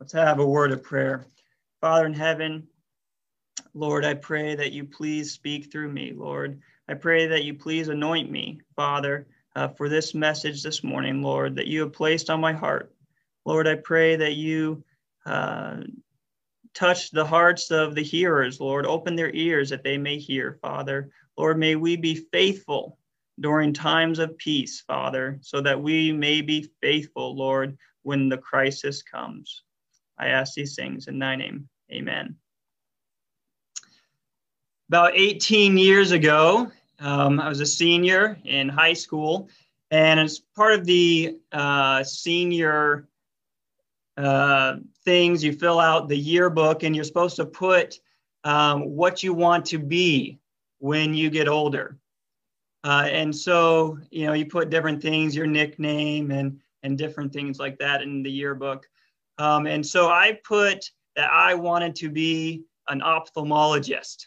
Let's have a word of prayer. Father in heaven, Lord, I pray that you please speak through me, Lord. I pray that you please anoint me, Father, uh, for this message this morning, Lord, that you have placed on my heart. Lord, I pray that you uh, touch the hearts of the hearers, Lord. Open their ears that they may hear, Father. Lord, may we be faithful during times of peace, Father, so that we may be faithful, Lord, when the crisis comes. I ask these things in thy name. Amen. About 18 years ago, um, I was a senior in high school, and as part of the uh, senior uh, things, you fill out the yearbook, and you're supposed to put um, what you want to be when you get older. Uh, and so, you know, you put different things, your nickname, and and different things like that in the yearbook. Um, and so I put that I wanted to be an ophthalmologist.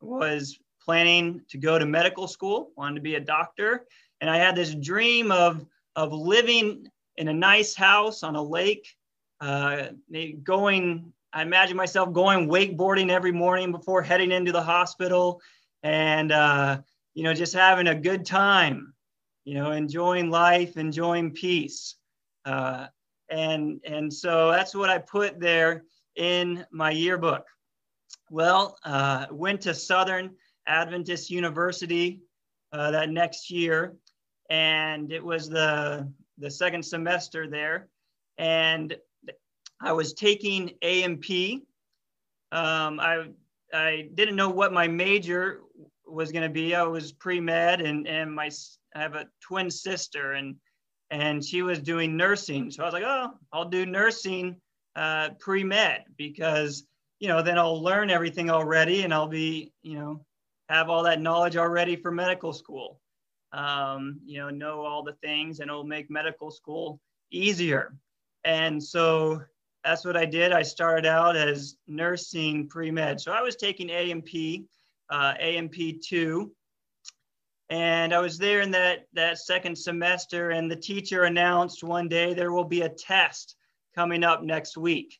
Was planning to go to medical school, wanted to be a doctor, and I had this dream of of living in a nice house on a lake, uh, going. I imagine myself going wakeboarding every morning before heading into the hospital, and uh, you know just having a good time, you know, enjoying life, enjoying peace. Uh, and and so that's what I put there in my yearbook. Well, uh, went to Southern Adventist University uh, that next year, and it was the the second semester there, and I was taking A&P. Um, I I didn't know what my major was going to be. I was pre med, and and my I have a twin sister, and and she was doing nursing. So I was like, oh, I'll do nursing uh, pre med because, you know, then I'll learn everything already and I'll be, you know, have all that knowledge already for medical school. Um, you know, know all the things and it'll make medical school easier. And so that's what I did. I started out as nursing pre med. So I was taking A&P, uh, A&P 2 and I was there in that that second semester, and the teacher announced one day there will be a test coming up next week.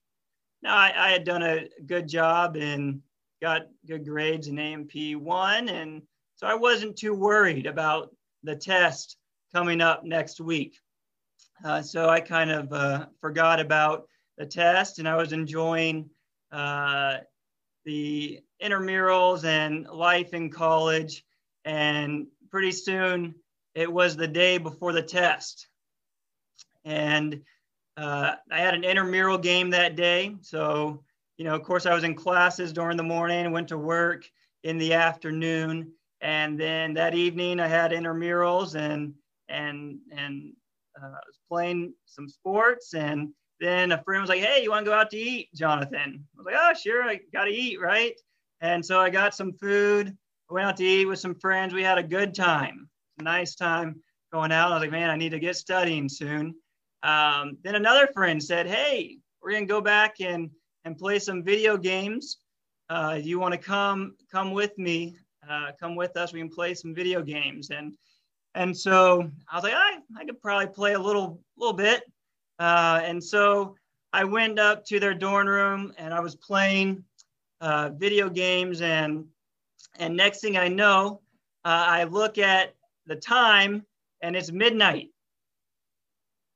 Now I, I had done a good job and got good grades in A&P one, and so I wasn't too worried about the test coming up next week. Uh, so I kind of uh, forgot about the test, and I was enjoying uh, the intramurals and life in college and pretty soon it was the day before the test. And uh, I had an intramural game that day. So, you know, of course, I was in classes during the morning, went to work in the afternoon. And then that evening I had intramurals and, and, and uh, I was playing some sports. And then a friend was like, Hey, you want to go out to eat, Jonathon? I was like, Oh, sure. I got to eat, right? And so I got some food went out to eat with some friends. We had a good time, nice time going out. I was like, man, I need to get studying soon. Um, then another friend said, hey, we're gonna go back and and play some video games. Uh, you want to come come with me? Uh, come with us. We can play some video games. And and so I was like, I I could probably play a little little bit. Uh, and so I went up to their dorm room and I was playing uh, video games and and next thing I know, uh, I look at the time and it's midnight.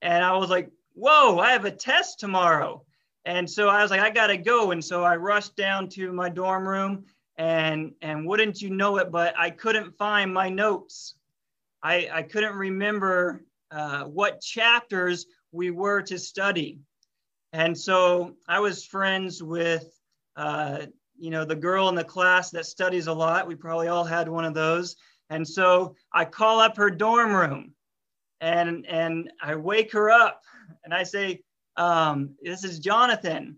And I was like, whoa, I have a test tomorrow. And so I was like, I got to go. And so I rushed down to my dorm room and and wouldn't you know it, but I couldn't find my notes. I, I couldn't remember uh, what chapters we were to study. And so I was friends with uh, you know, the girl in the class that studies a lot. We probably all had one of those. And so I call up her dorm room and, and I wake her up and I say, um, This is Jonathon.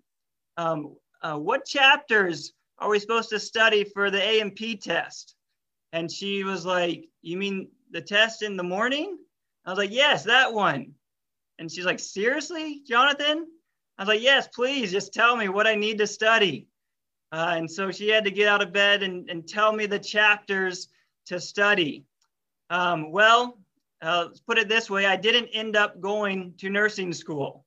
Um, uh, what chapters are we supposed to study for the A&P test? And she was like, You mean the test in the morning? I was like, Yes, that one. And she's like, Seriously, Jonathon? I was like, Yes, please just tell me what I need to study. Uh, and so she had to get out of bed and, and tell me the chapters to study. Um, well, uh, let's put it this way I didn't end up going to nursing school.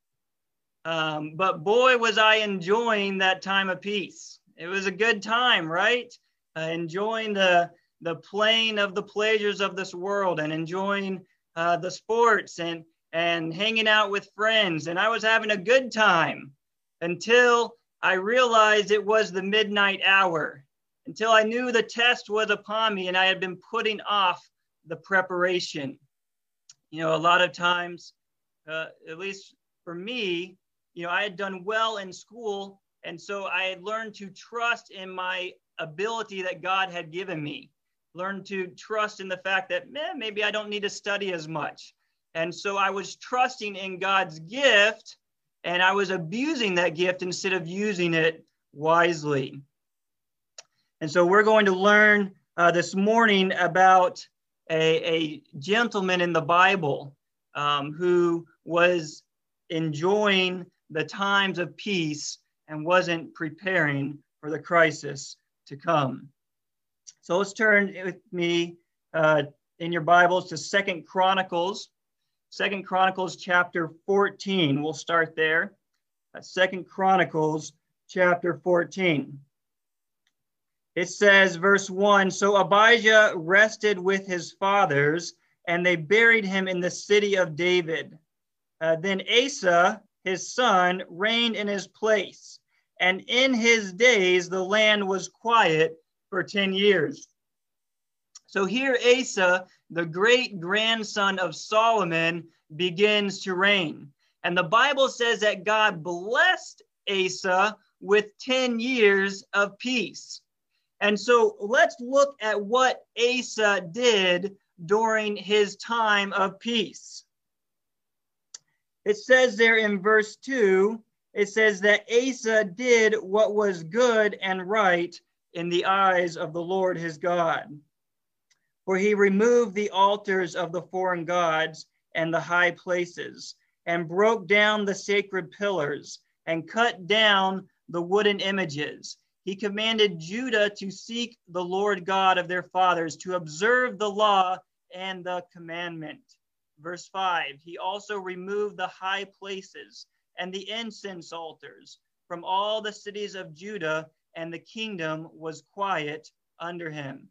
Um, but boy, was I enjoying that time of peace. It was a good time, right? Uh, enjoying the the playing of the pleasures of this world and enjoying uh, the sports and and hanging out with friends. And I was having a good time until I realized it was the midnight hour, until I knew the test was upon me and I had been putting off the preparation. You know, a lot of times, uh, at least for me, you know, I had done well in school. And so I had learned to trust in my ability that God had given me, learned to trust in the fact that man, maybe I don't need to study as much. And so I was trusting in God's gift and I was abusing that gift instead of using it wisely. And so we're going to learn uh, this morning about a, a, gentleman in the Bible um, who was enjoying the times of peace and wasn't preparing for the crisis to come. So let's turn with me uh, in your Bibles to Second Chronicles Second Chronicles chapter 14. We'll start there. Second Chronicles chapter 14. It says, verse 1 So Abijah rested with his fathers, and they buried him in the city of David. Uh, then Asa, his son, reigned in his place, and in his days the land was quiet for 10 years. So here Asa the great grandson of Solomon, begins to reign. And the Bible says that God blessed Asa with 10 years of peace. And so let's look at what Asa did during his time of peace. It says there in verse 2, it says that Asa did what was good and right in the eyes of the Lord his God for he removed the altars of the foreign gods and the high places, and broke down the sacred pillars, and cut down the wooden images. He commanded Judah to seek the Lord God of their fathers, to observe the law and the commandment. Verse 5 He also removed the high places and the incense altars from all the cities of Judah, and the kingdom was quiet under him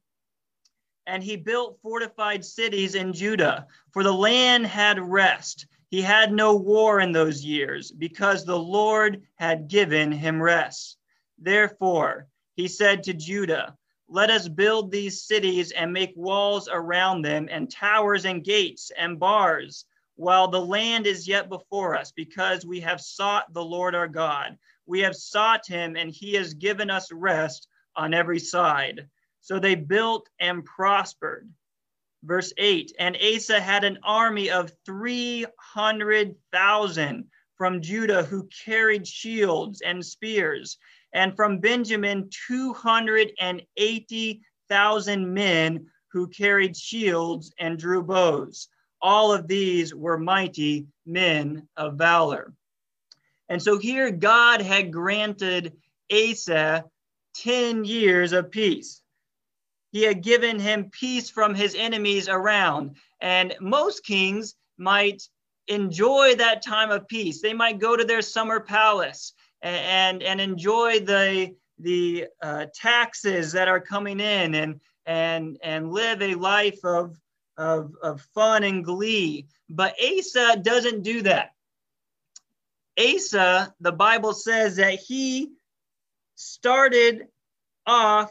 and he built fortified cities in Judah, for the land had rest. He had no war in those years, because the Lord had given him rest. Therefore, he said to Judah, Let us build these cities and make walls around them, and towers and gates and bars, while the land is yet before us, because we have sought the Lord our God. We have sought him, and he has given us rest on every side. So they built and prospered. Verse 8 And Asa had an army of 300,000 from Judah who carried shields and spears, and from Benjamin 280,000 men who carried shields and drew bows. All of these were mighty men of valor. And so here God had granted Asa 10 years of peace. He had given him peace from his enemies around. And most kings might enjoy that time of peace. They might go to their summer palace and, and, enjoy the, the uh, taxes that are coming in and, and, and live a life of, of, of fun and glee. But Asa doesn't do that. Asa, the Bible says that he started off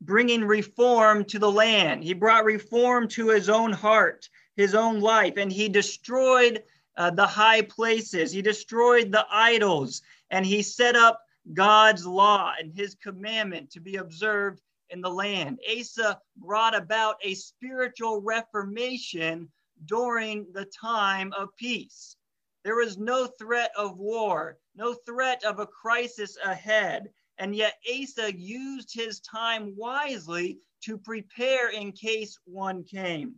bringing reform to the land. He brought reform to his own heart, his own life, and he destroyed uh, the high places. He destroyed the idols, and he set up God's law and his commandment to be observed in the land. Asa brought about a spiritual reformation during the time of peace. There was no threat of war, no threat of a crisis ahead. And yet Asa used his time wisely to prepare in case one came.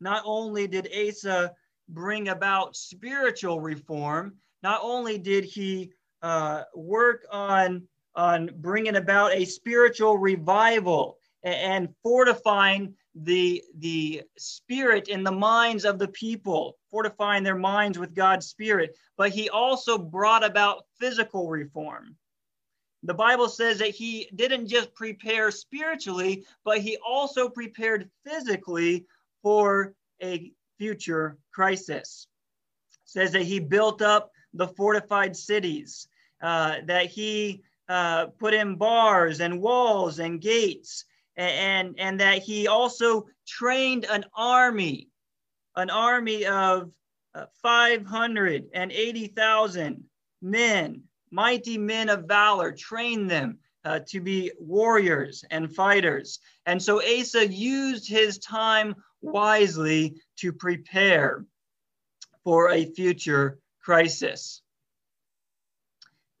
Not only did Asa bring about spiritual reform, not only did he uh, work on, on bringing about a spiritual revival and fortifying the, the spirit in the minds of the people, fortifying their minds with God's Spirit, but he also brought about physical reform. The Bible says that he didn't just prepare spiritually, but he also prepared physically for a future crisis. It says that he built up the fortified cities, uh, that he uh, put in bars and walls and gates, and, and that he also trained an army, an army of uh, 580,000 men mighty men of valor, train them uh, to be warriors and fighters. And so Asa used his time wisely to prepare for a future crisis.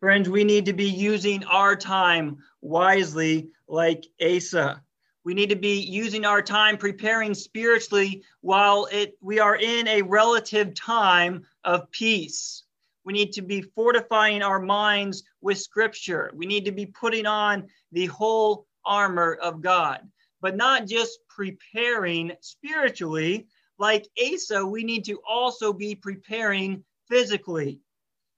Friends, we need to be using our time wisely like Asa. We need to be using our time preparing spiritually while it, we are in a relative time of peace. We need to be fortifying our minds with scripture. We need to be putting on the whole armor of God, but not just preparing spiritually. Like Asa, we need to also be preparing physically.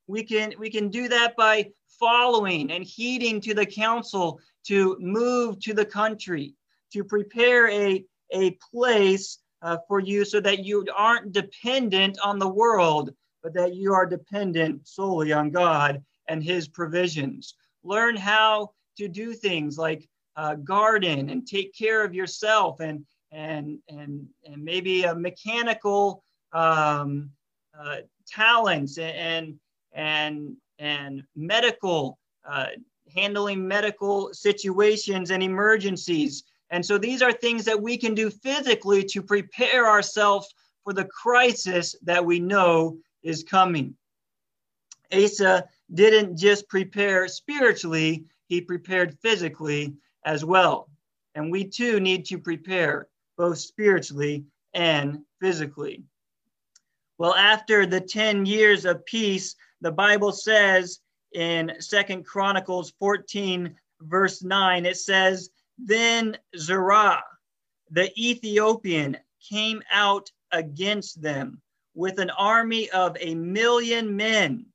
We can, we can do that by following and heeding to the counsel to move to the country, to prepare a, a place uh, for you so that you aren't dependent on the world, but that you are dependent solely on God and His provisions. Learn how to do things like uh, garden and take care of yourself and and and and maybe a mechanical um, uh, talents and and and medical uh, handling medical situations and emergencies. And so these are things that we can do physically to prepare ourselves for the crisis that we know is coming. Asa didn't just prepare spiritually, he prepared physically as well. And we too need to prepare both spiritually and physically. Well, after the 10 years of peace, the Bible says in Second Chronicles 14, verse 9, it says, Then Zerah, the Ethiopian, came out against them with an army of a million men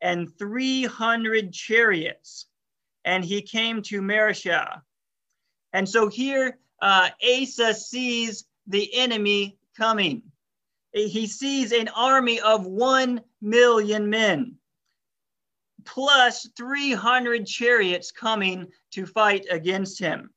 and 300 chariots. And he came to Mareshah. And so here uh, Asa sees the enemy coming. He sees an army of 1 million men plus 300 chariots coming to fight against him.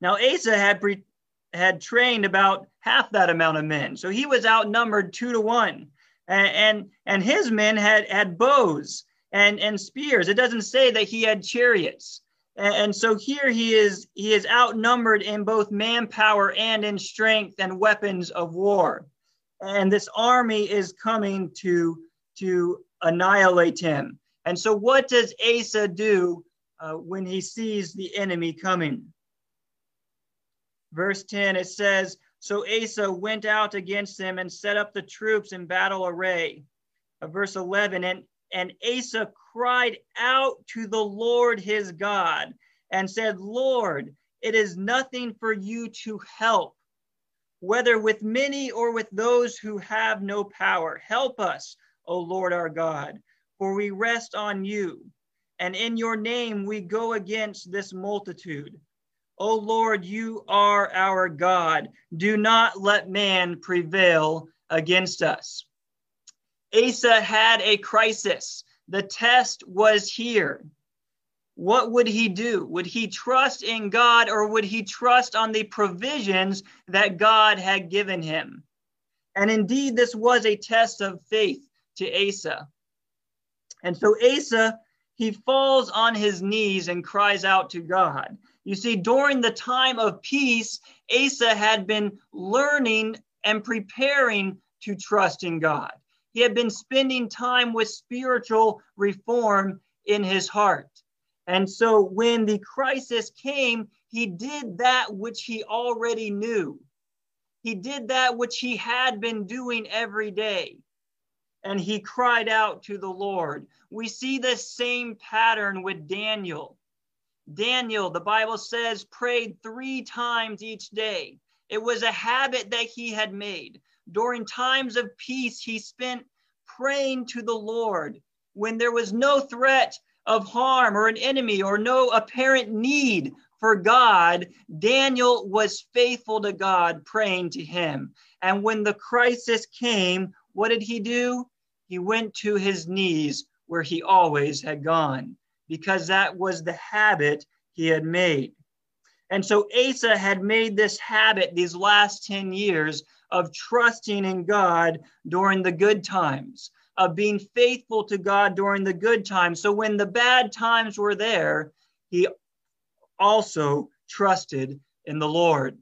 Now, Asa had pre- had trained about half that amount of men. So he was outnumbered two to one. And, and, and his men had, had bows and, and spears. It doesn't say that he had chariots. And, and so here he is, he is outnumbered in both manpower and in strength and weapons of war. And this army is coming to, to annihilate him. And so what does Asa do uh, when he sees the enemy coming? Verse 10, it says, So Asa went out against them and set up the troops in battle array. Uh, verse 11, and, and Asa cried out to the Lord his God and said, Lord, it is nothing for you to help, whether with many or with those who have no power. Help us, O Lord our God, for we rest on you. And in your name we go against this multitude. O Lord, you are our God. Do not let man prevail against us. Asa had a crisis. The test was here. What would he do? Would he trust in God or would he trust on the provisions that God had given him? And indeed, this was a test of faith to Asa. And so Asa, he falls on his knees and cries out to God. You see, during the time of peace, Asa had been learning and preparing to trust in God. He had been spending time with spiritual reform in his heart. And so when the crisis came, he did that which he already knew. He did that which he had been doing every day. And he cried out to the Lord. We see the same pattern with Daniel. Daniel, the Bible says, prayed three times each day. It was a habit that he had made. during times of peace, he spent praying to the Lord when there was no threat of harm or an enemy or no apparent need for God, Daniel was faithful to God, praying to him. And when the crisis came, what did he do? He went to his knees where he always had gone, because that was the habit he had made. And so Asa had made this habit these last 10 years of trusting in God during the good times, of being faithful to God during the good times. So when the bad times were there, he also trusted in the Lord.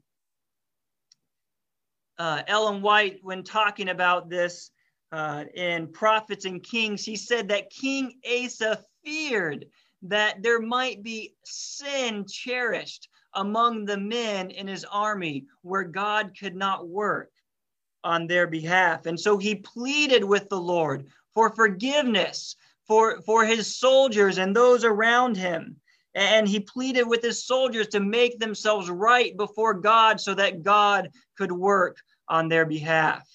Uh, Ellen White, when talking about this uh, in Prophets and Kings, he said that King Asa feared that there might be sin cherished among the men in his army where God could not work on their behalf. And so he pleaded with the Lord for forgiveness for, for his soldiers and those around him. And he pleaded with his soldiers to make themselves right before God so that God could work on their behalf.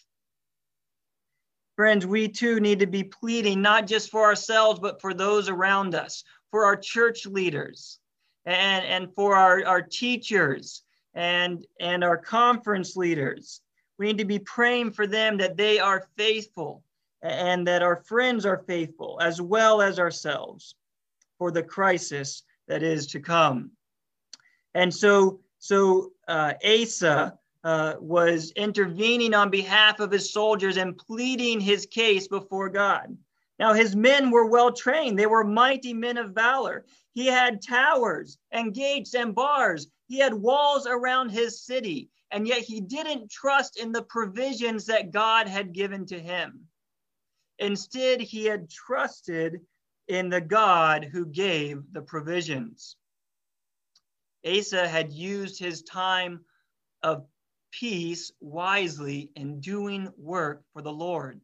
Friends, we too need to be pleading not just for ourselves, but for those around us, for our church leaders, and, and for our, our teachers and, and our conference leaders. We need to be praying for them that they are faithful and that our friends are faithful as well as ourselves for the crisis that is to come. And so, so uh, Asa uh, was intervening on behalf of his soldiers and pleading his case before God. Now, his men were well trained. They were mighty men of valor. He had towers and gates and bars. He had walls around his city. And yet he didn't trust in the provisions that God had given to him. Instead, he had trusted in the God who gave the provisions. Asa had used his time of peace wisely in doing work for the Lord.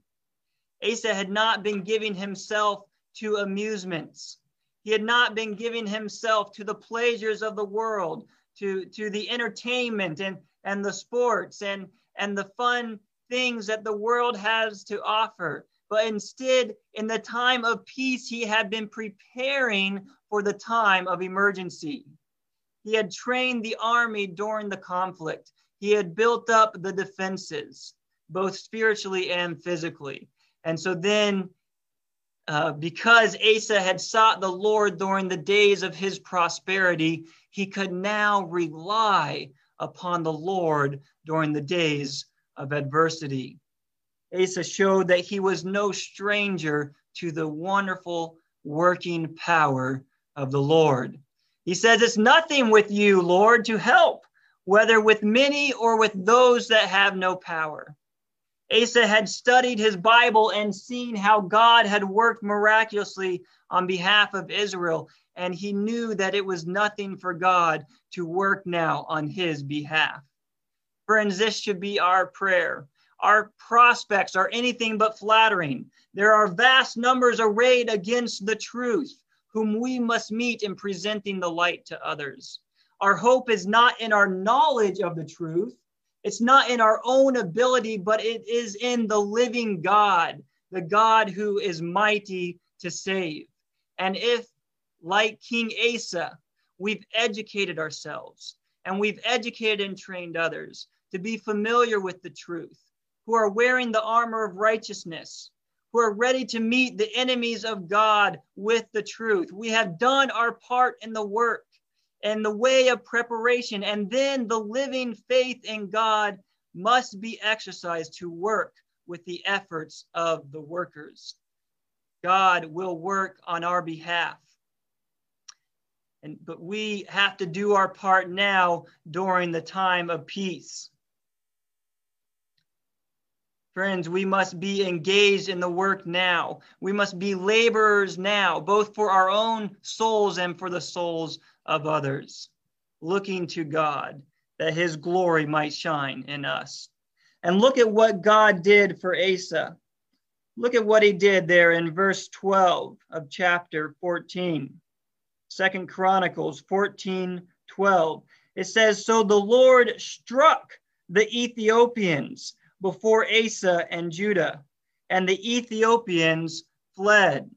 Asa had not been giving himself to amusements. He had not been giving himself to the pleasures of the world, to, to the entertainment and, and the sports and, and the fun things that the world has to offer but instead, in the time of peace, he had been preparing for the time of emergency. He had trained the army during the conflict. He had built up the defenses, both spiritually and physically. And so then, uh, because Asa had sought the Lord during the days of his prosperity, he could now rely upon the Lord during the days of adversity. Asa showed that he was no stranger to the wonderful working power of the Lord. He says, It's nothing with you, Lord, to help, whether with many or with those that have no power. Asa had studied his Bible and seen how God had worked miraculously on behalf of Israel, and he knew that it was nothing for God to work now on his behalf. Friends, this should be our prayer our prospects are anything but flattering. There are vast numbers arrayed against the truth, whom we must meet in presenting the light to others. Our hope is not in our knowledge of the truth, it's not in our own ability, but it is in the living God, the God who is mighty to save. And if, like King Asa, we've educated ourselves and we've educated and trained others to be familiar with the truth, who are wearing the armor of righteousness, who are ready to meet the enemies of God with the truth. We have done our part in the work and the way of preparation, and then the living faith in God must be exercised to work with the efforts of the workers. God will work on our behalf. And, but we have to do our part now during the time of peace. Friends, we must be engaged in the work now. We must be laborers now, both for our own souls and for the souls of others, looking to God that his glory might shine in us. And look at what God did for Asa. Look at what he did there in verse 12 of chapter 14. Second Chronicles 14 12. It says, So the Lord struck the Ethiopians before Asa and Judah, and the Ethiopians fled.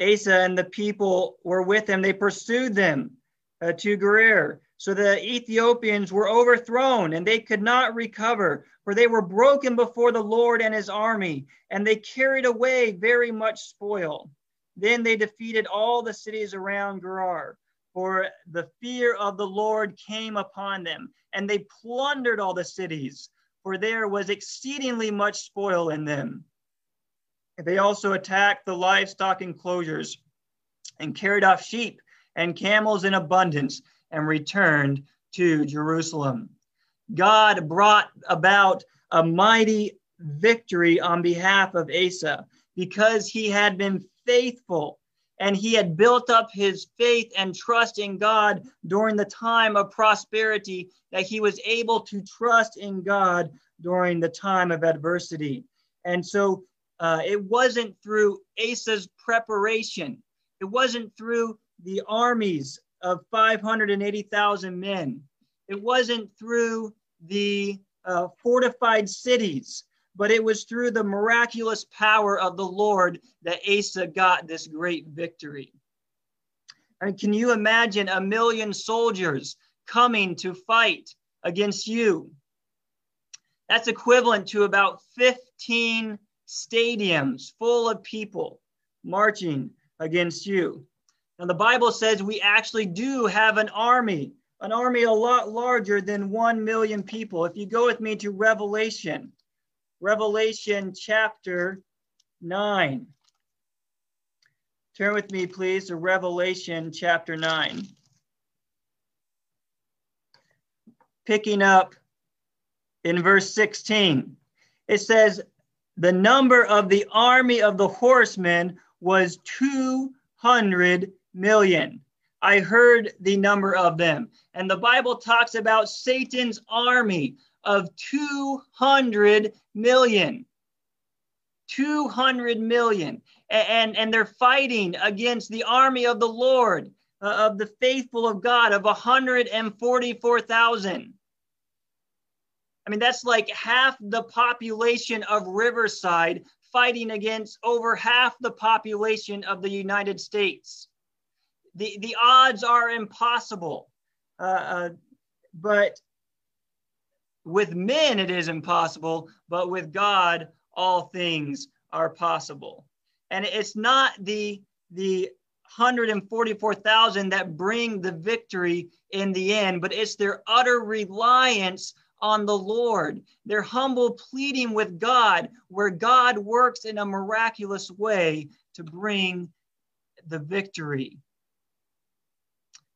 Asa and the people were with him. They pursued them uh, to Gerar. So the Ethiopians were overthrown and they could not recover, for they were broken before the Lord and his army, and they carried away very much spoil. Then they defeated all the cities around Gerar, for the fear of the Lord came upon them, and they plundered all the cities, for there was exceedingly much spoil in them. They also attacked the livestock enclosures and carried off sheep and camels in abundance and returned to Jerusalem. God brought about a mighty victory on behalf of Asa because he had been faithful and he had built up his faith and trust in God during the time of prosperity, that he was able to trust in God during the time of adversity. And so uh, it wasn't through Asa's preparation, it wasn't through the armies of 580,000 men. It wasn't through the uh, fortified cities, but it was through the miraculous power of the Lord that Asa got this great victory. And can you imagine a million soldiers coming to fight against you? That's equivalent to about 15 stadiums full of people marching against you. Now, the Bible says we actually do have an army, an army a lot larger than 1 million people. If you go with me to Revelation, Revelation chapter 9. Turn with me, please, to Revelation chapter 9. Picking up in verse 16, it says, The number of the army of the horsemen was 200 million. I heard the number of them. And the Bible talks about Satan's army of 200 million. 200 million. And, and they're fighting against the army of the Lord, uh, of the faithful of God, of 144,000. I mean, that's like half the population of Riverside fighting against over half the population of the United States the, the odds are impossible. Uh, uh, but with men, it is impossible, but with God, all things are possible. And it's not the, the 144,000 that bring the victory in the end, but it's their utter reliance on the Lord, their humble pleading with God, where God works in a miraculous way to bring the victory.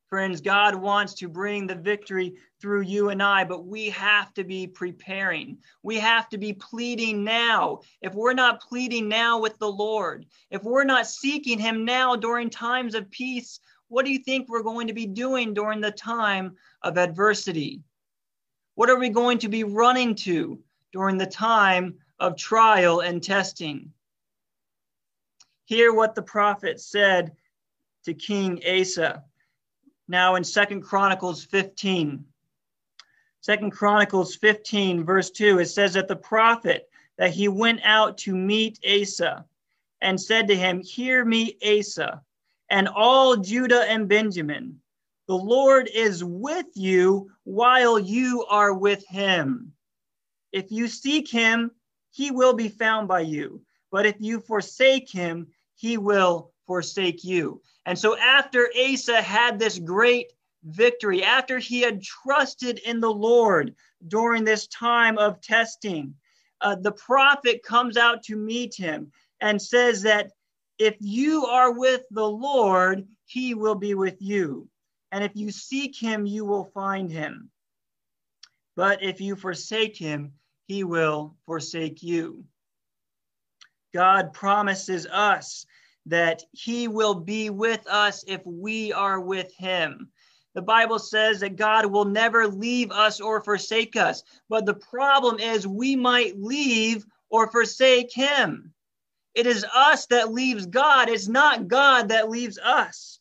Friends, God wants to bring the victory through you and I, but we have to be preparing. We have to be pleading now. If we're not pleading now with the Lord, if we're not seeking Him now during times of peace, what do you think we're going to be doing during the time of adversity? What are we going to be running to during the time of trial and testing? Hear what the prophet said to King Asa now in Second Chronicles 15. Second Chronicles 15, verse 2, it says that the prophet that he went out to meet Asa and said to him, Hear me, Asa, and all Judah and Benjamin. The Lord is with you while you are with him. If you seek him, he will be found by you. But if you forsake him, he will forsake you. And so, after Asa had this great victory, after he had trusted in the Lord during this time of testing, uh, the prophet comes out to meet him and says that if you are with the Lord, he will be with you. And if you seek him, you will find him. But if you forsake him, he will forsake you. God promises us that he will be with us if we are with him. The Bible says that God will never leave us or forsake us. But the problem is we might leave or forsake him. It is us that leaves God. It's not God that leaves us.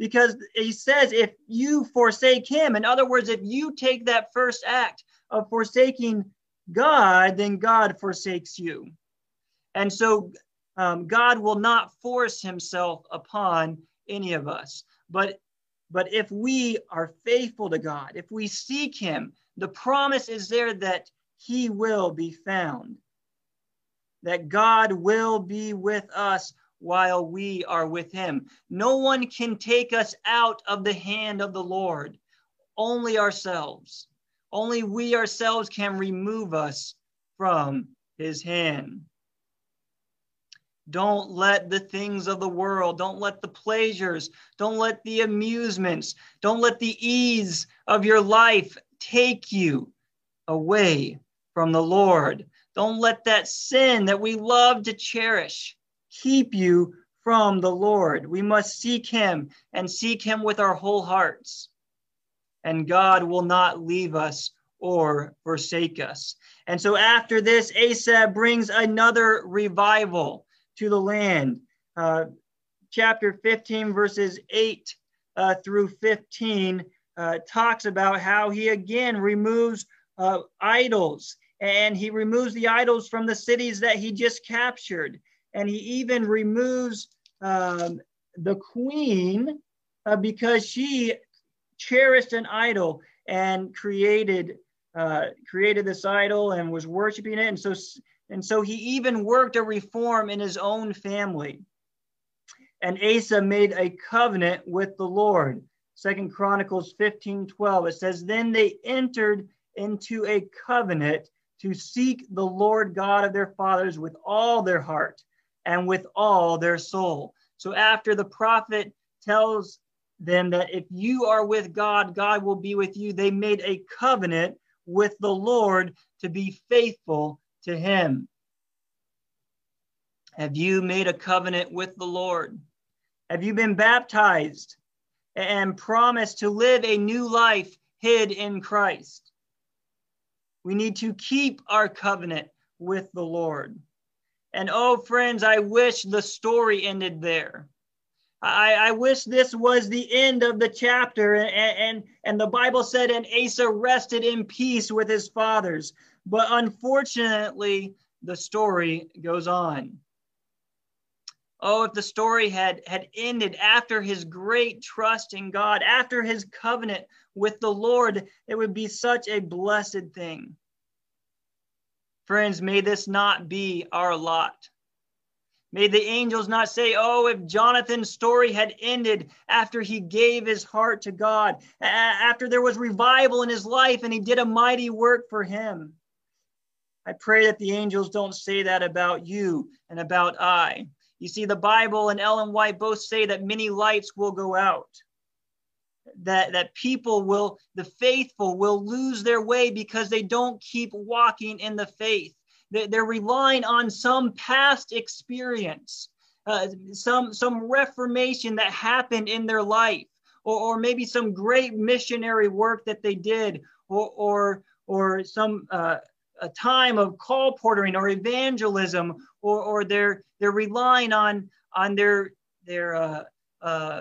Because he says, if you forsake him, in other words, if you take that first act of forsaking God, then God forsakes you. And so um, God will not force himself upon any of us. But but if we are faithful to God, if we seek him, the promise is there that he will be found. That God will be with us while we are with him. No one can take us out of the hand of the Lord, only ourselves. Only we ourselves can remove us from his hand. Don't let the things of the world, don't let the pleasures, don't let the amusements, don't let the ease of your life take you away from the Lord. Don't let that sin that we love to cherish keep you from the Lord. We must seek him and seek him with our whole hearts. And God will not leave us or forsake us. And so after this, Asa brings another revival to the land. Uh, chapter 15, verses 8 uh, through 15, uh, talks about how he again removes uh, idols and he removes the idols from the cities that he just captured. And he even removes um, the queen uh, because she cherished an idol and created uh, created this idol and was worshiping it. And so and so he even worked a reform in his own family. And Asa made a covenant with the Lord. Second Chronicles 15 12. It says, Then they entered into a covenant to seek the Lord God of their fathers with all their heart and with all their soul. So after the prophet tells them that if you are with God, God will be with you, they made a covenant with the Lord to be faithful to him? Have you made a covenant with the Lord? Have you been baptized and promised to live a new life hid in Christ? We need to keep our covenant with the Lord. And oh, friends, I wish the story ended there. I, I wish this was the end of the chapter and, and, and the Bible said, and Asa rested in peace with his fathers. But unfortunately, the story goes on. Oh, if the story had, had ended after his great trust in God, after his covenant with the Lord, it would be such a blessed thing. Friends, may this not be our lot. May the angels not say, Oh, if Jonathon's story had ended after he gave his heart to God, after there was revival in his life and he did a mighty work for him. I pray that the angels don't say that about you and about I. You see, the Bible and Ellen White both say that many lights will go out, that, that people will, the faithful will lose their way because they don't keep walking in the faith. They're relying on some past experience, uh, some, some reformation that happened in their life, or, or maybe some great missionary work that they did, or, or, or some uh, a time of colporteuring or evangelism, or, or they're they're relying on on their their uh, uh,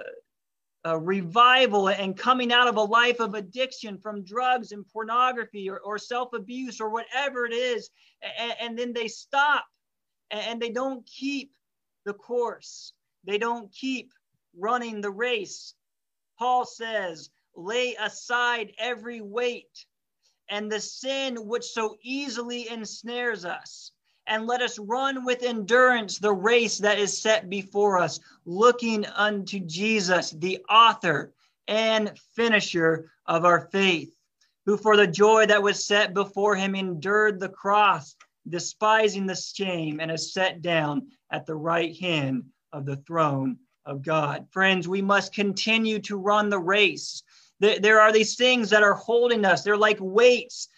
uh, revival and coming out of a life of addiction from drugs and pornography or, or self abuse or whatever it is, and, and then they stop and they don't keep the course. They don't keep running the race. Paul says, lay aside every weight and the sin which so easily ensnares us. And let us run with endurance the race that is set before us, looking unto Jesus, the author and finisher of our faith, who for the joy that was set before him endured the cross, despising the shame, and is set down at the right hand of the throne of God. Friends, we must continue to run the race there are these things that are holding us. They're like weights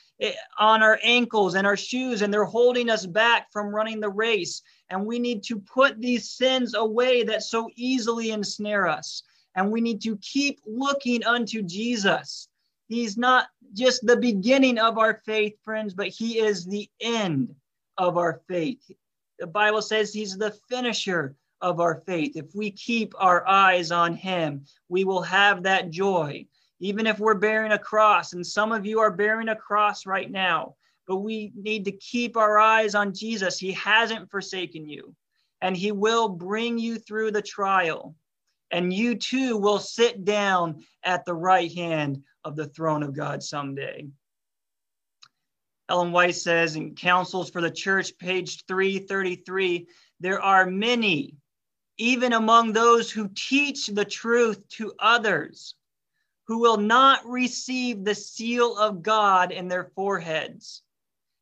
on our ankles and our shoes, and they're holding us back from running the race. And we need to put these sins away that so easily ensnare us. And we need to keep looking unto Jesus. He's not just the beginning of our faith, friends, but He is the end of our faith. The Bible says He's the finisher of our faith. If we keep our eyes on Him, we will have that joy even if we're bearing a cross, and some of you are bearing a cross right now, but we need to keep our eyes on Jesus. He hasn't forsaken you, and He will bring you through the trial. And you too will sit down at the right hand of the throne of God someday. Ellen White says in Counsels for the Church, page 333, there are many, even among those who teach the truth to others, who will not receive the seal of God in their foreheads.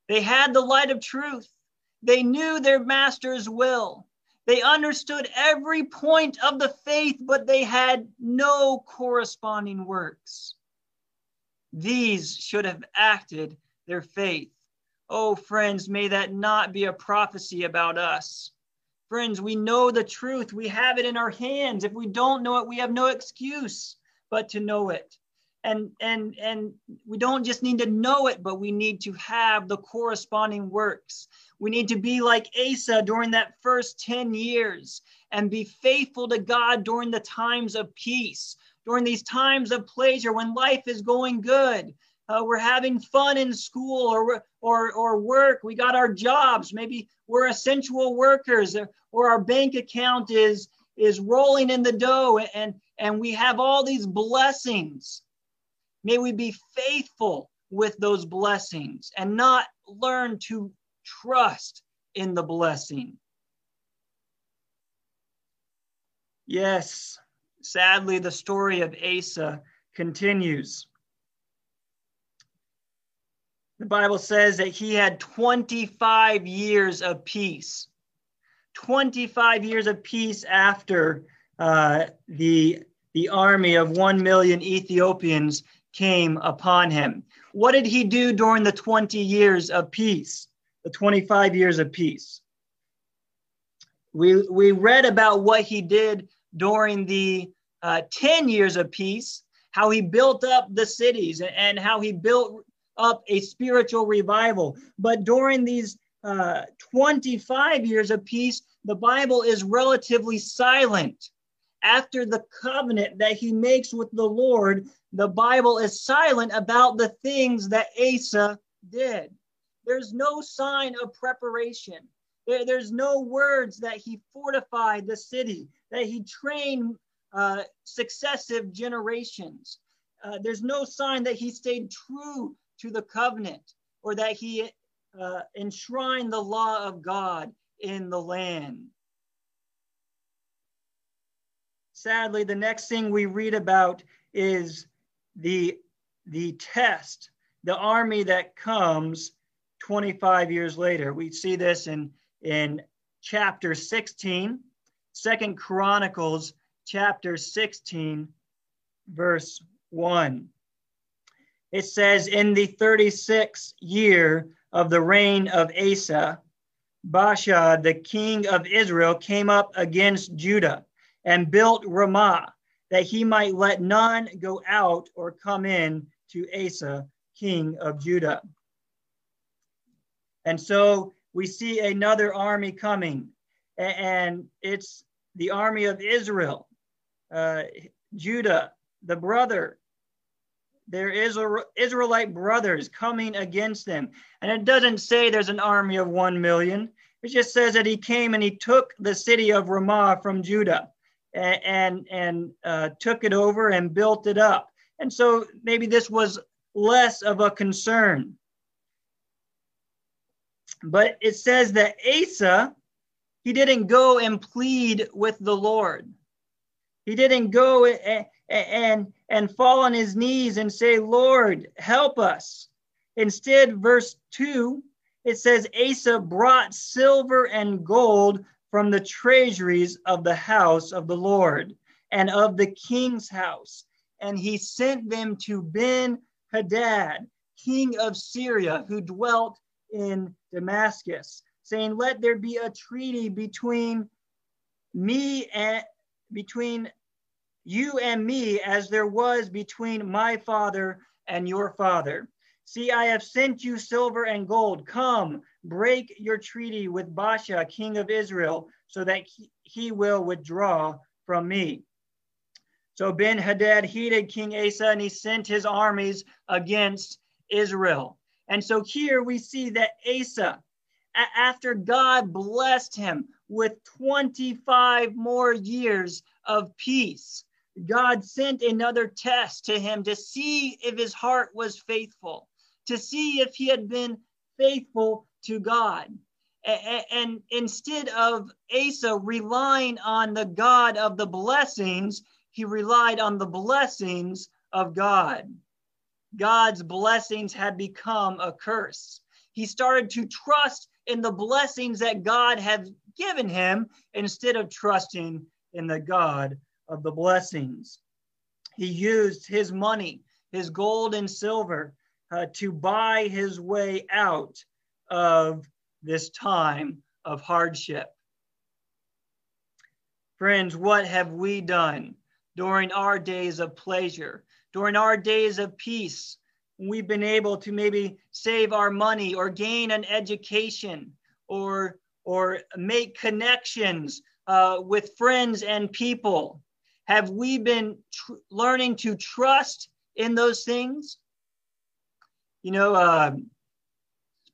They had the light of truth. They knew their master's will. They understood every point of the faith, but they had no corresponding works. These should have acted their faith. Oh, friends, may that not be a prophecy about us. Friends, we know the truth. We have it in our hands. If we don't know it, we have no excuse but to know it. And and and we don't just need to know it, but we need to have the corresponding works. We need to be like Asa during that first 10 years and be faithful to God during the times of peace, during these times of pleasure when life is going good uh, we're having fun in school or, or, or work. We got our jobs. Maybe we're essential workers or, or our bank account is, is rolling in the dough and, and we have all these blessings. May we be faithful with those blessings and not learn to trust in the blessing. Yes, sadly, the story of Asa continues. The Bible says that he had 25 years of peace. 25 years of peace after uh, the, the army of 1 million Ethiopians came upon him. What did he do during the 20 years of peace, the 25 years of peace? We, we read about what he did during the uh, 10 years of peace, how he built up the cities and how he built up a spiritual revival. But during these uh, 25 years of peace, the Bible is relatively silent. After the covenant that he makes with the Lord, the Bible is silent about the things that Asa did. There's no sign of preparation. There, there's no words that he fortified the city, that he trained uh, successive generations. Uh, there's no sign that he stayed true to the covenant or that he uh, enshrined the law of God in the land. Sadly, the next thing we read about is the, the test, the army that comes 25 years later. We see this in, in chapter 16, Second Chronicles chapter 16, verse 1 it says, In the 36th year of the reign of Asa, Baasha, the king of Israel, came up against Judah and built Ramah, that he might let none go out or come in to Asa, king of Judah. And so we see another army coming, and it's the army of Israel, uh, Judah, the brother there is Israelite brothers coming against them. And it doesn't say there's an army of 1 million. It just says that he came and he took the city of Ramah from Judah and, and, uh, took it over and built it up. And so maybe this was less of a concern. But it says that Asa, he didn't go and plead with the Lord. He didn't go and, and, and fall on his knees and say, Lord, help us. Instead, verse 2, it says, Asa brought silver and gold from the treasuries of the house of the Lord and of the king's house. And he sent them to Ben Hadad, king of Syria, who dwelt in Damascus, saying, Let there be a treaty between me and between you and me as there was between my father and your father. See, I have sent you silver and gold. Come, break your treaty with Baasha, king of Israel, so that he, will withdraw from me. So Ben Hadad heeded King Asa and he sent his armies against Israel. And so here we see that Asa, after God blessed him with 25 more years of peace, God sent another test to him to see if his heart was faithful, to see if he had been faithful to God. And instead of Asa relying on the God of the blessings, he relied on the blessings of God. God's blessings had become a curse. He started to trust in the blessings that God had given him instead of trusting in the God of the blessings. He used his money, his gold and silver, uh, to buy his way out of this time of hardship. Friends, what have we done during our days of pleasure, during our days of peace? We've been able to maybe save our money or gain an education or, or make connections uh, with friends and people. Have we been tr- learning to trust in those things? You know, uh,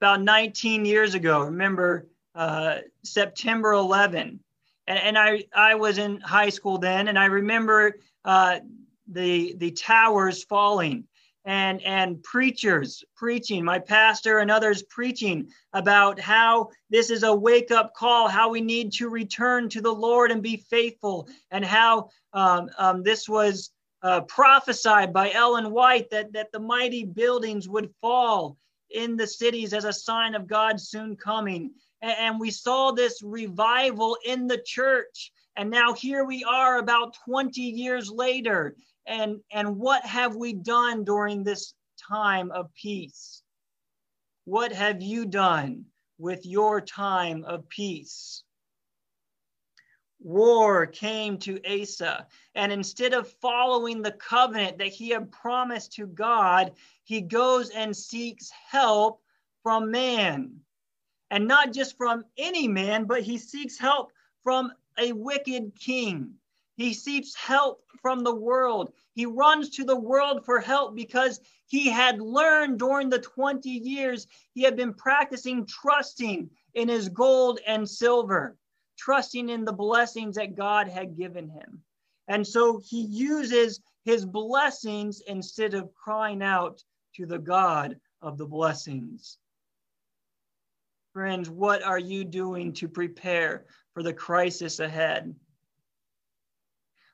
about 19 years ago. Remember uh, September 11, and, and, I I was in high school then, and I remember uh, the the towers falling and and preachers preaching my pastor and others preaching about how this is a wake up call how we need to return to the lord and be faithful and how um, um, this was uh, prophesied by ellen white that that the mighty buildings would fall in the cities as a sign of god soon coming. And, and we saw this revival in the church. And now here we are about 20 years later. And and what have we done during this time of peace? What have you done with your time of peace war came to asa and instead of following the covenant that he had promised to god he goes and seeks help from man. And not just from any man but he seeks help from a wicked king. He seeks help from the world. He runs to the world for help because he had learned during the 20 years he had been practicing trusting in his gold and silver, trusting in the blessings that God had given him. And so he uses his blessings instead of crying out to the God of the blessings. Friends, what are you doing to prepare for the crisis ahead?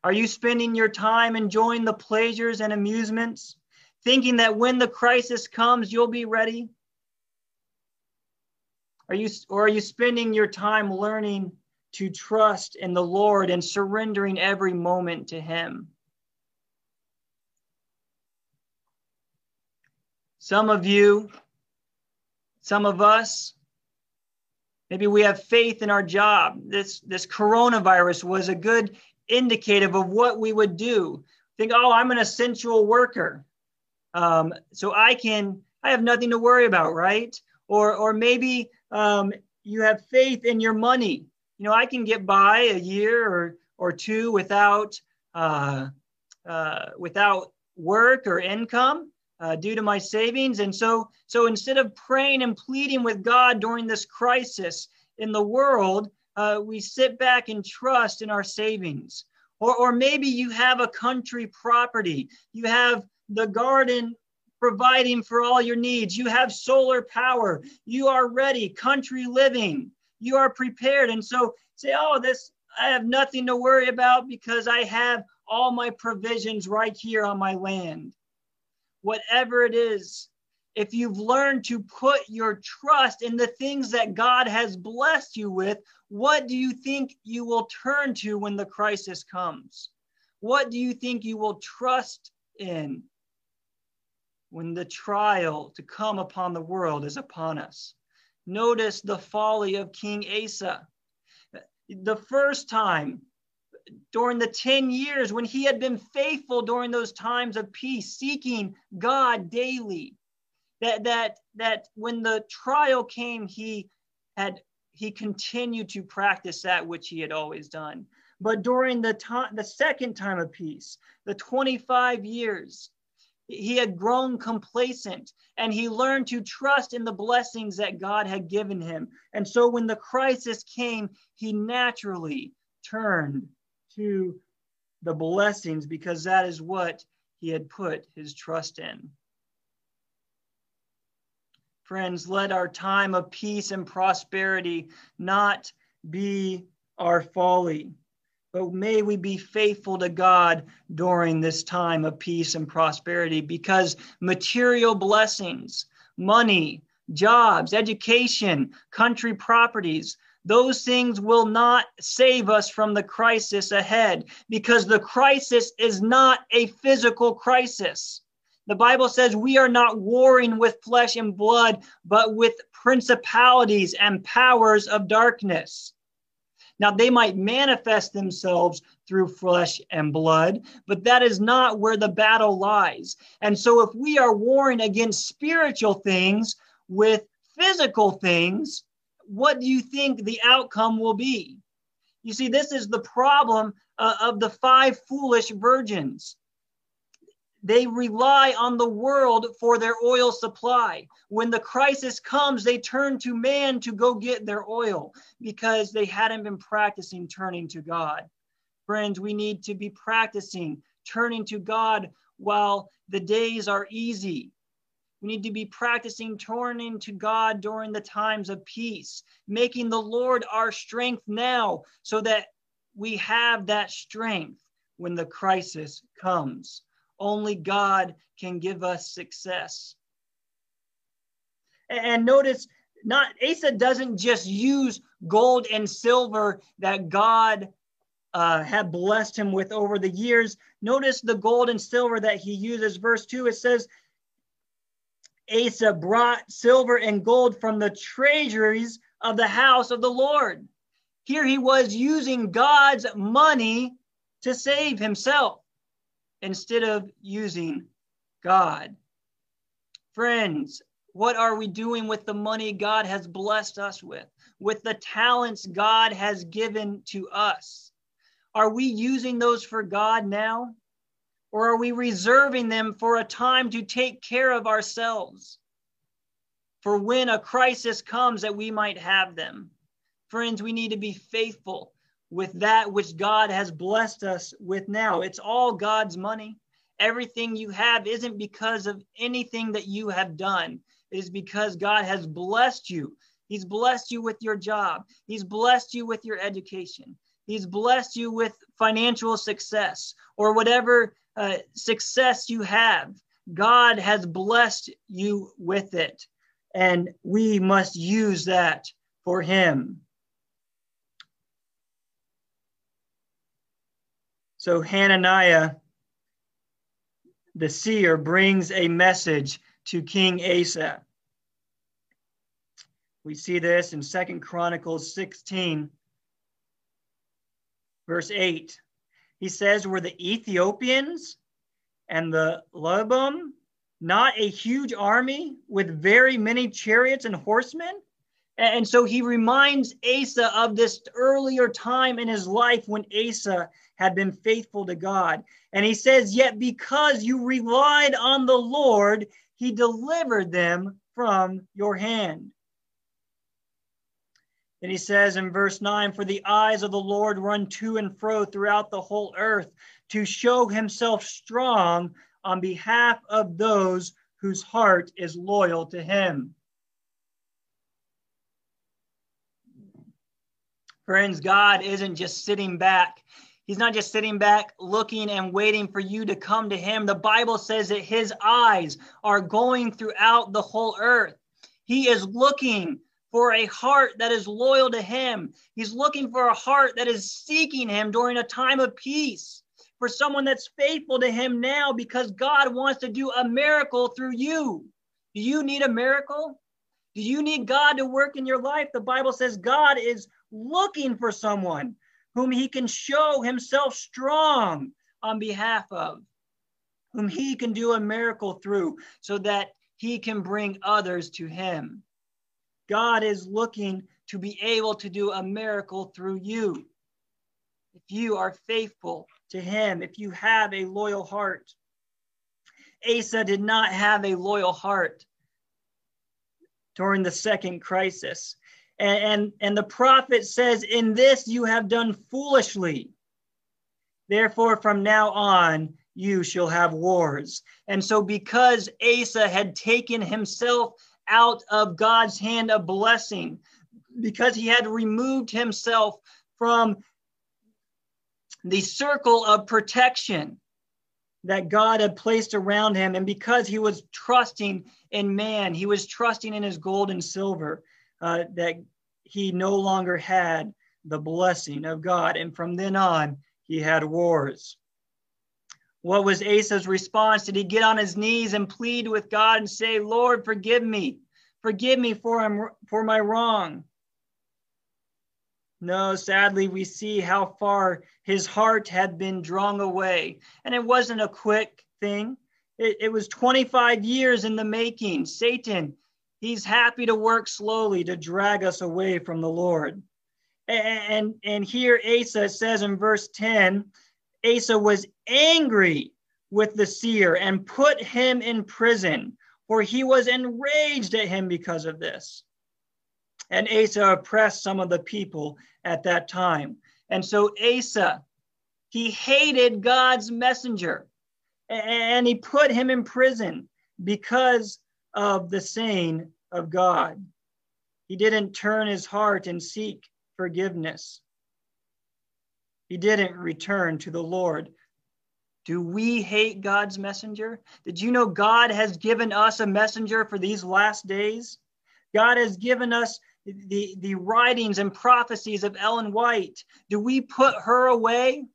Are you spending your time enjoying the pleasures and amusements, thinking that when the crisis comes, you'll be ready? Are you, or are you spending your time learning to trust in the Lord and surrendering every moment to Him? Some of you, some of us, maybe we have faith in our job. This, this coronavirus was a good indicative of what we would do. Think, oh, I'm an essential worker. Um, so I can, I have nothing to worry about, right? Or, or maybe um, you have faith in your money. You know, I can get by a year or, or two without, uh, uh, without work or income uh, due to my savings. And so, so instead of praying and pleading with God during this crisis in the world, uh, we sit back and trust in our savings. Or, or maybe you have a country property, you have the garden providing for all your needs, you have solar power, you are ready, country living, you are prepared. And so say, oh, this, I have nothing to worry about because I have all my provisions right here on my land. Whatever it is, if you've learned to put your trust in the things that God has blessed you with, what do you think you will turn to when the crisis comes? What do you think you will trust in when the trial to come upon the world is upon us? Notice the folly of King Asa. The first time during the 10 years when he had been faithful during those times of peace, seeking God daily, that that that when the trial came he had he continued to practice that which he had always done but during the time the second time of peace the 25 years he had grown complacent and he learned to trust in the blessings that God had given him. And so when the crisis came, he naturally turned to the blessings because that is what he had put his trust in. Friends, let our time of peace and prosperity not be our folly, but may we be faithful to God during this time of peace and prosperity because material blessings, money, jobs, education, country properties, those things will not save us from the crisis ahead because the crisis is not a physical crisis. The Bible says we are not warring with flesh and blood, but with principalities and powers of darkness. Now, they might manifest themselves through flesh and blood, but that is not where the battle lies. And so, if we are warring against spiritual things with physical things, what do you think the outcome will be? You see, this is the problem uh, of the five foolish virgins. They rely on the world for their oil supply. When the crisis comes, they turn to man to go get their oil because they hadn't been practicing turning to God. Friends, we need to be practicing turning to God while the days are easy. We need to be practicing turning to God during the times of peace, making the Lord our strength now so that we have that strength when the crisis comes. Only God can give us success. And notice, not Asa doesn't just use gold and silver that God uh, had blessed him with over the years. Notice the gold and silver that he uses. Verse 2, it says, Asa brought silver and gold from the treasuries of the house of the Lord. Here he was using God's money to save himself instead of using God. Friends, what are we doing with the money God has blessed us with, with the talents God has given to us? Are we using those for God now? Or are we reserving them for a time to take care of ourselves? For when a crisis comes, that we might have them. Friends, we need to be faithful with that which God has blessed us with now. It's all God's money. Everything you have isn't because of anything that you have done, it is because God has blessed you. He's blessed you with your job, He's blessed you with your education, He's blessed you with financial success or whatever uh, success you have. God has blessed you with it, and we must use that for Him. So Hananiah, the seer, brings a message to King Asa. We see this in Second Chronicles 16, verse 8. He says, Were the Ethiopians and the Lubim not a huge army with very many chariots and horsemen? And so he reminds Asa of this earlier time in his life when Asa had been faithful to God. And he says, Yet because you relied on the Lord, he delivered them from your hand. And he says in verse 9, For the eyes of the Lord run to and fro throughout the whole earth to show himself strong on behalf of those whose heart is loyal to him. Friends, God isn't just sitting back. He's not just sitting back looking and waiting for you to come to him. The Bible says that his eyes are going throughout the whole earth. He is looking for a heart that is loyal to him. He's looking for a heart that is seeking him during a time of peace, for someone that's faithful to him now because God wants to do a miracle through you. Do you need a miracle? Do you need God to work in your life? The Bible says God is looking for someone whom he can show himself strong on behalf of, whom he can do a miracle through so that he can bring others to him. God is looking to be able to do a miracle through you. If you are faithful to him, if you have a loyal heart. Asa did not have a loyal heart during the second crisis. And, and, and the prophet says, In this you have done foolishly. Therefore, from now on, you shall have wars. And so, because Asa had taken himself out of God's hand of blessing, because he had removed himself from the circle of protection that God had placed around him, and because he was trusting in man, he was trusting in his gold and silver, uh, that he no longer had the blessing of God. And from then on, he had wars. What was Asa's response? Did he get on his knees and plead with God and say, Lord, forgive me? Forgive me for, for my wrong. No, sadly, we see how far his heart had been drawn away. And it wasn't a quick thing, it, it was 25 years in the making. Satan, he's happy to work slowly to drag us away from the Lord. And, and, here Asa says in verse 10 Asa was angry with the seer and put him in prison, for he was enraged at him because of this. And Asa oppressed some of the people at that time. And so Asa, he hated God's messenger and he put him in prison because of the saying of God. He didn't turn his heart and seek forgiveness. He didn't return to the Lord. Do we hate God's messenger? Did you know God has given us a messenger for these last days? God has given us the, the writings and prophecies of Ellen White, do we put her away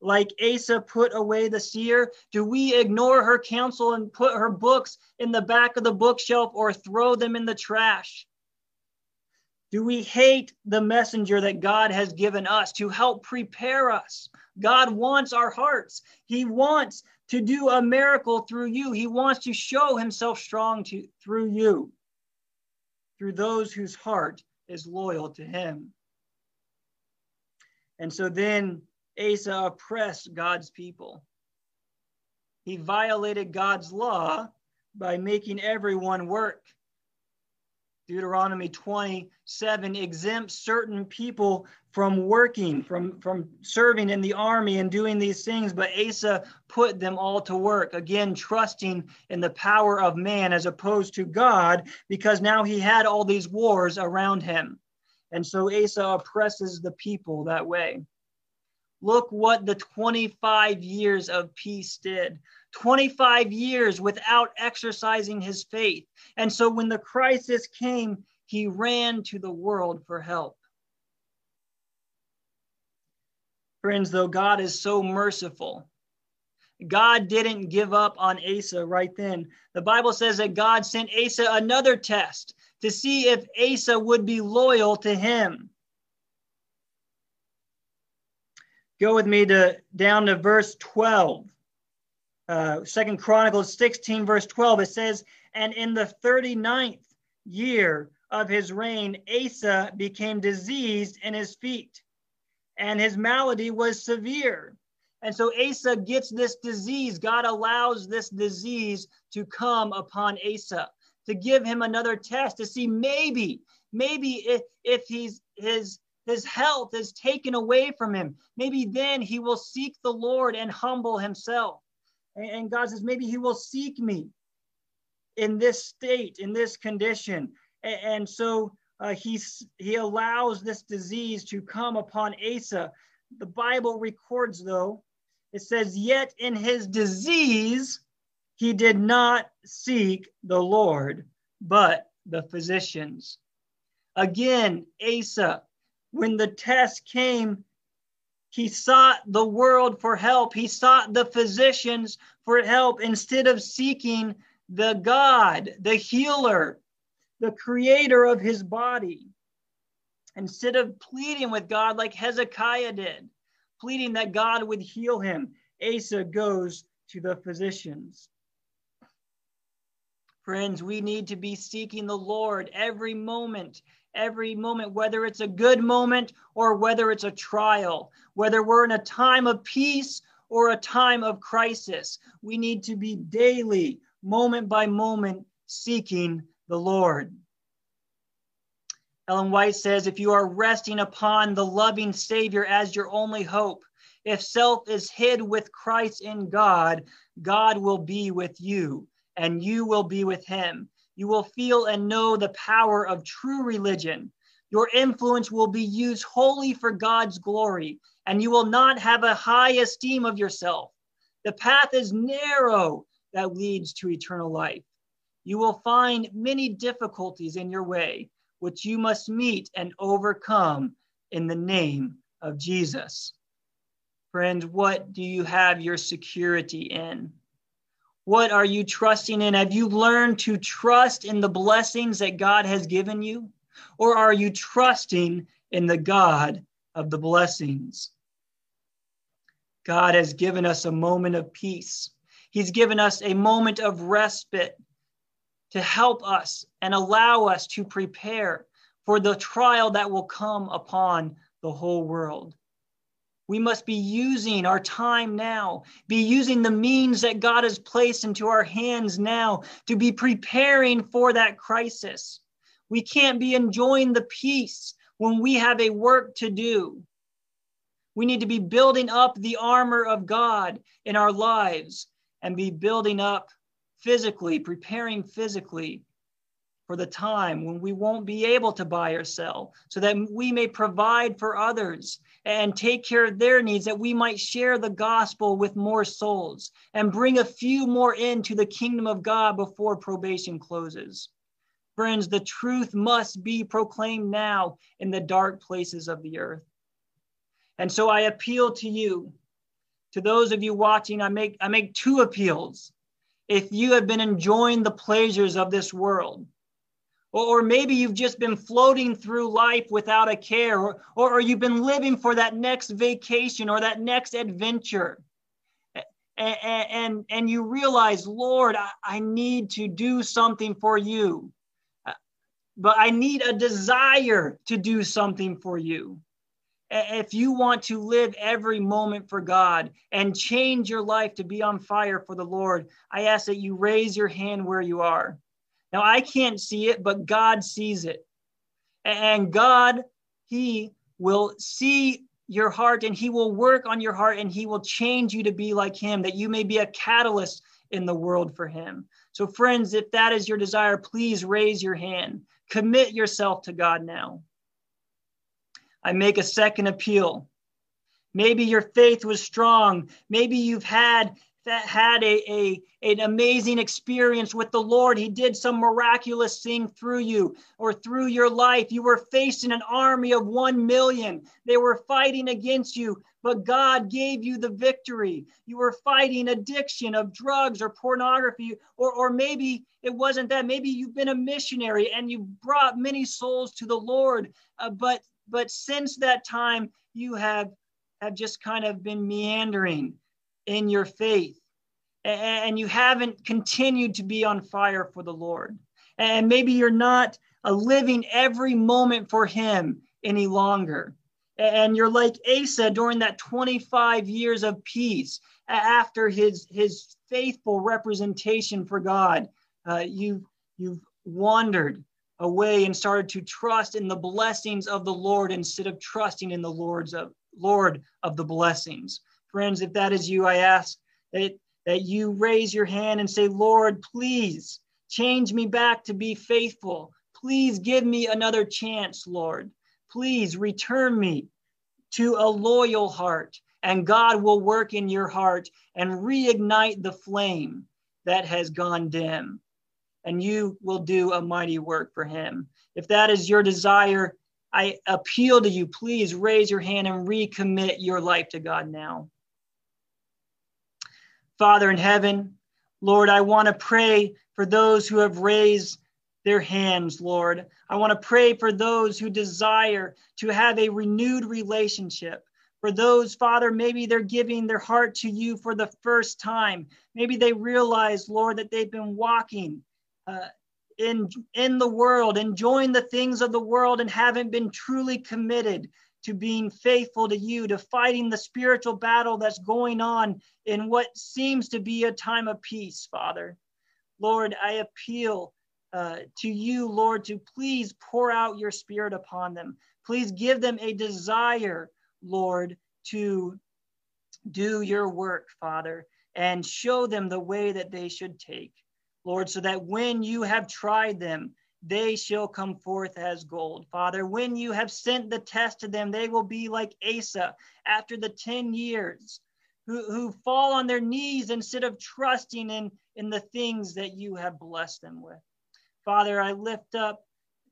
like Asa put away the seer? Do we ignore her counsel and put her books in the back of the bookshelf or throw them in the trash? Do we hate the messenger that God has given us to help prepare us? God wants our hearts. He wants to do a miracle through you. He wants to show himself strong to, through you through those whose heart is loyal to him. And so then Asa oppressed God's people. He violated God's law by making everyone work. Deuteronomy 27 exempts certain people from working, from, from serving in the army and doing these things, but Asa put them all to work, again, trusting in the power of man as opposed to God, because now he had all these wars around him. And so Asa oppresses the people that way. Look what the 25 years of peace did. 25 years without exercising his faith. And so when the crisis came, he ran to the world for help. Friends, though God is so merciful, God didn't give up on Asa right then. The Bible says that God sent Asa another test to see if Asa would be loyal to him. Go with me to down to verse 12 uh, Second Chronicles 16, verse 12, it says, And in the 39th year of his reign, Asa became diseased in his feet, and his malady was severe. And so Asa gets this disease. God allows this disease to come upon Asa to give him another test to see maybe, maybe if, if he's his his health is taken away from him, maybe then he will seek the Lord and humble himself. And God says, maybe he will seek me in this state, in this condition. And so uh, he's, he allows this disease to come upon Asa. The Bible records, though, it says, Yet in his disease, he did not seek the Lord, but the physicians. Again, Asa, when the test came, he sought the world for help. He sought the physicians for help instead of seeking the God, the healer, the creator of his body. Instead of pleading with God like Hezekiah did, pleading that God would heal him, Asa goes to the physicians. Friends, we need to be seeking the Lord every moment every moment, whether it's a good moment or whether it's a trial, whether we're in a time of peace or a time of crisis. We need to be daily, moment by moment, seeking the Lord. Ellen White says if you are resting upon the loving Savior as your only hope, if self is hid with Christ in God, God will be with you and you will be with him. You will feel and know the power of true religion. Your influence will be used wholly for God's glory, and you will not have a high esteem of yourself. The path is narrow that leads to eternal life. You will find many difficulties in your way, which you must meet and overcome in the name of Jesus. Friends, what do you have your security in? What are you trusting in? Have you learned to trust in the blessings that God has given you? Or are you trusting in the God of the blessings? God has given us a moment of peace. He's given us a moment of respite to help us and allow us to prepare for the trial that will come upon the whole world. We must be using our time now, be using the means that God has placed into our hands now to be preparing for that crisis. We can't be enjoying the peace when we have a work to do. We need to be building up the armor of God in our lives and be building up physically, preparing physically for the time when we won't be able to buy or sell, so that we may provide for others and take care of their needs, that we might share the gospel with more souls and bring a few more into the kingdom of God before probation closes. Friends, the truth must be proclaimed now in the dark places of the earth. And so I appeal to you, to those of you watching, I make, I make two appeals if you have been enjoying the pleasures of this world, or, maybe you've just been floating through life without a care, or, or, or you've been living for that next vacation or that next adventure. And, and, and you realize, Lord, I, I need to do something for you. Uh, but I need a desire to do something for you if you want to live every moment for God and change your life to be on fire for the Lord, I ask that you raise your hand where you are. Now, I can't see it, but God sees it. And God, He will see your heart and He will work on your heart and He will change you to be like Him, that you may be a catalyst in the world for Him. So, friends, if that is your desire, please raise your hand. Commit yourself to God now. I make a second appeal. Maybe your faith was strong. Maybe you've had that had a, a an amazing experience with the Lord. He did some miraculous thing through you or through your life. You were facing an army of 1 million. They were fighting against you, but God gave you the victory. You were fighting addiction of drugs or pornography, or, or maybe it wasn't that. Maybe you've been a missionary and you brought many souls to the Lord, uh, but but since that time, you have, have just kind of been meandering in your faith. And you haven't continued to be on fire for the Lord. And maybe you're not living every moment for Him any longer. And you're like Asa during that 25 years of peace after his, his faithful representation for God. Uh, you, you've wandered away and started to trust in the blessings of the Lord instead of trusting in the Lord's of, Lord of the blessings. Friends, if that is you, I ask that, that you raise your hand and say, Lord, please change me back to be faithful. Please give me another chance, Lord. Please return me to a loyal heart, and God will work in your heart and reignite the flame that has gone dim and you will do a mighty work for him. If that is your desire, I appeal to you, please raise your hand and recommit your life to God now. Father in heaven, Lord, I want to pray for those who have raised their hands, Lord. I want to pray for those who desire to have a renewed relationship. For those, Father, maybe they're giving their heart to you for the first time. Maybe they realize, Lord, that they've been walking uh, in in the world, enjoying the things of the world, and haven't been truly committed to being faithful to you, to fighting the spiritual battle that's going on in what seems to be a time of peace, Father. Lord, I appeal uh, to you, Lord, to please pour out your spirit upon them. Please give them a desire, Lord, to do your work, Father, and show them the way that they should take, Lord, so that when you have tried them, they shall come forth as gold. Father, when you have sent the test to them, they will be like Asa after the 10 years, who, who fall on their knees instead of trusting in, in the things that you have blessed them with. Father, I lift up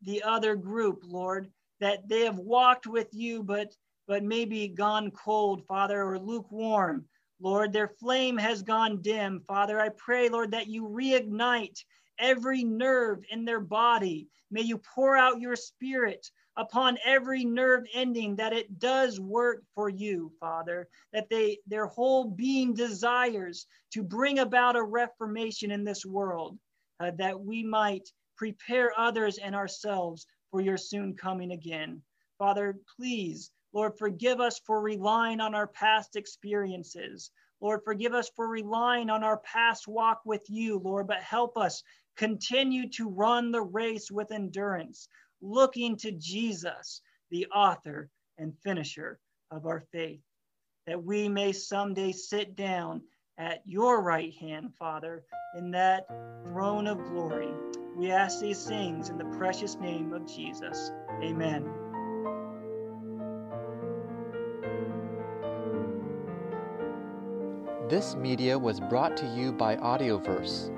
the other group, Lord, that they have walked with you, but but maybe gone cold, Father, or lukewarm. Lord, their flame has gone dim. Father, I pray, Lord, that you reignite every nerve in their body. May you pour out your spirit upon every nerve ending that it does work for you, Father, that they their whole being desires to bring about a reformation in this world, uh, that we might prepare others and ourselves for your soon coming again. Father, please, Lord, forgive us for relying on our past experiences. Lord, forgive us for relying on our past walk with you, Lord, but help us continue to run the race with endurance, looking to Jesus, the author and finisher of our faith, that we may someday sit down at your right hand, Father, in that throne of glory. We ask these things in the precious name of Jesus. Amen. This media was brought to you by Audioverse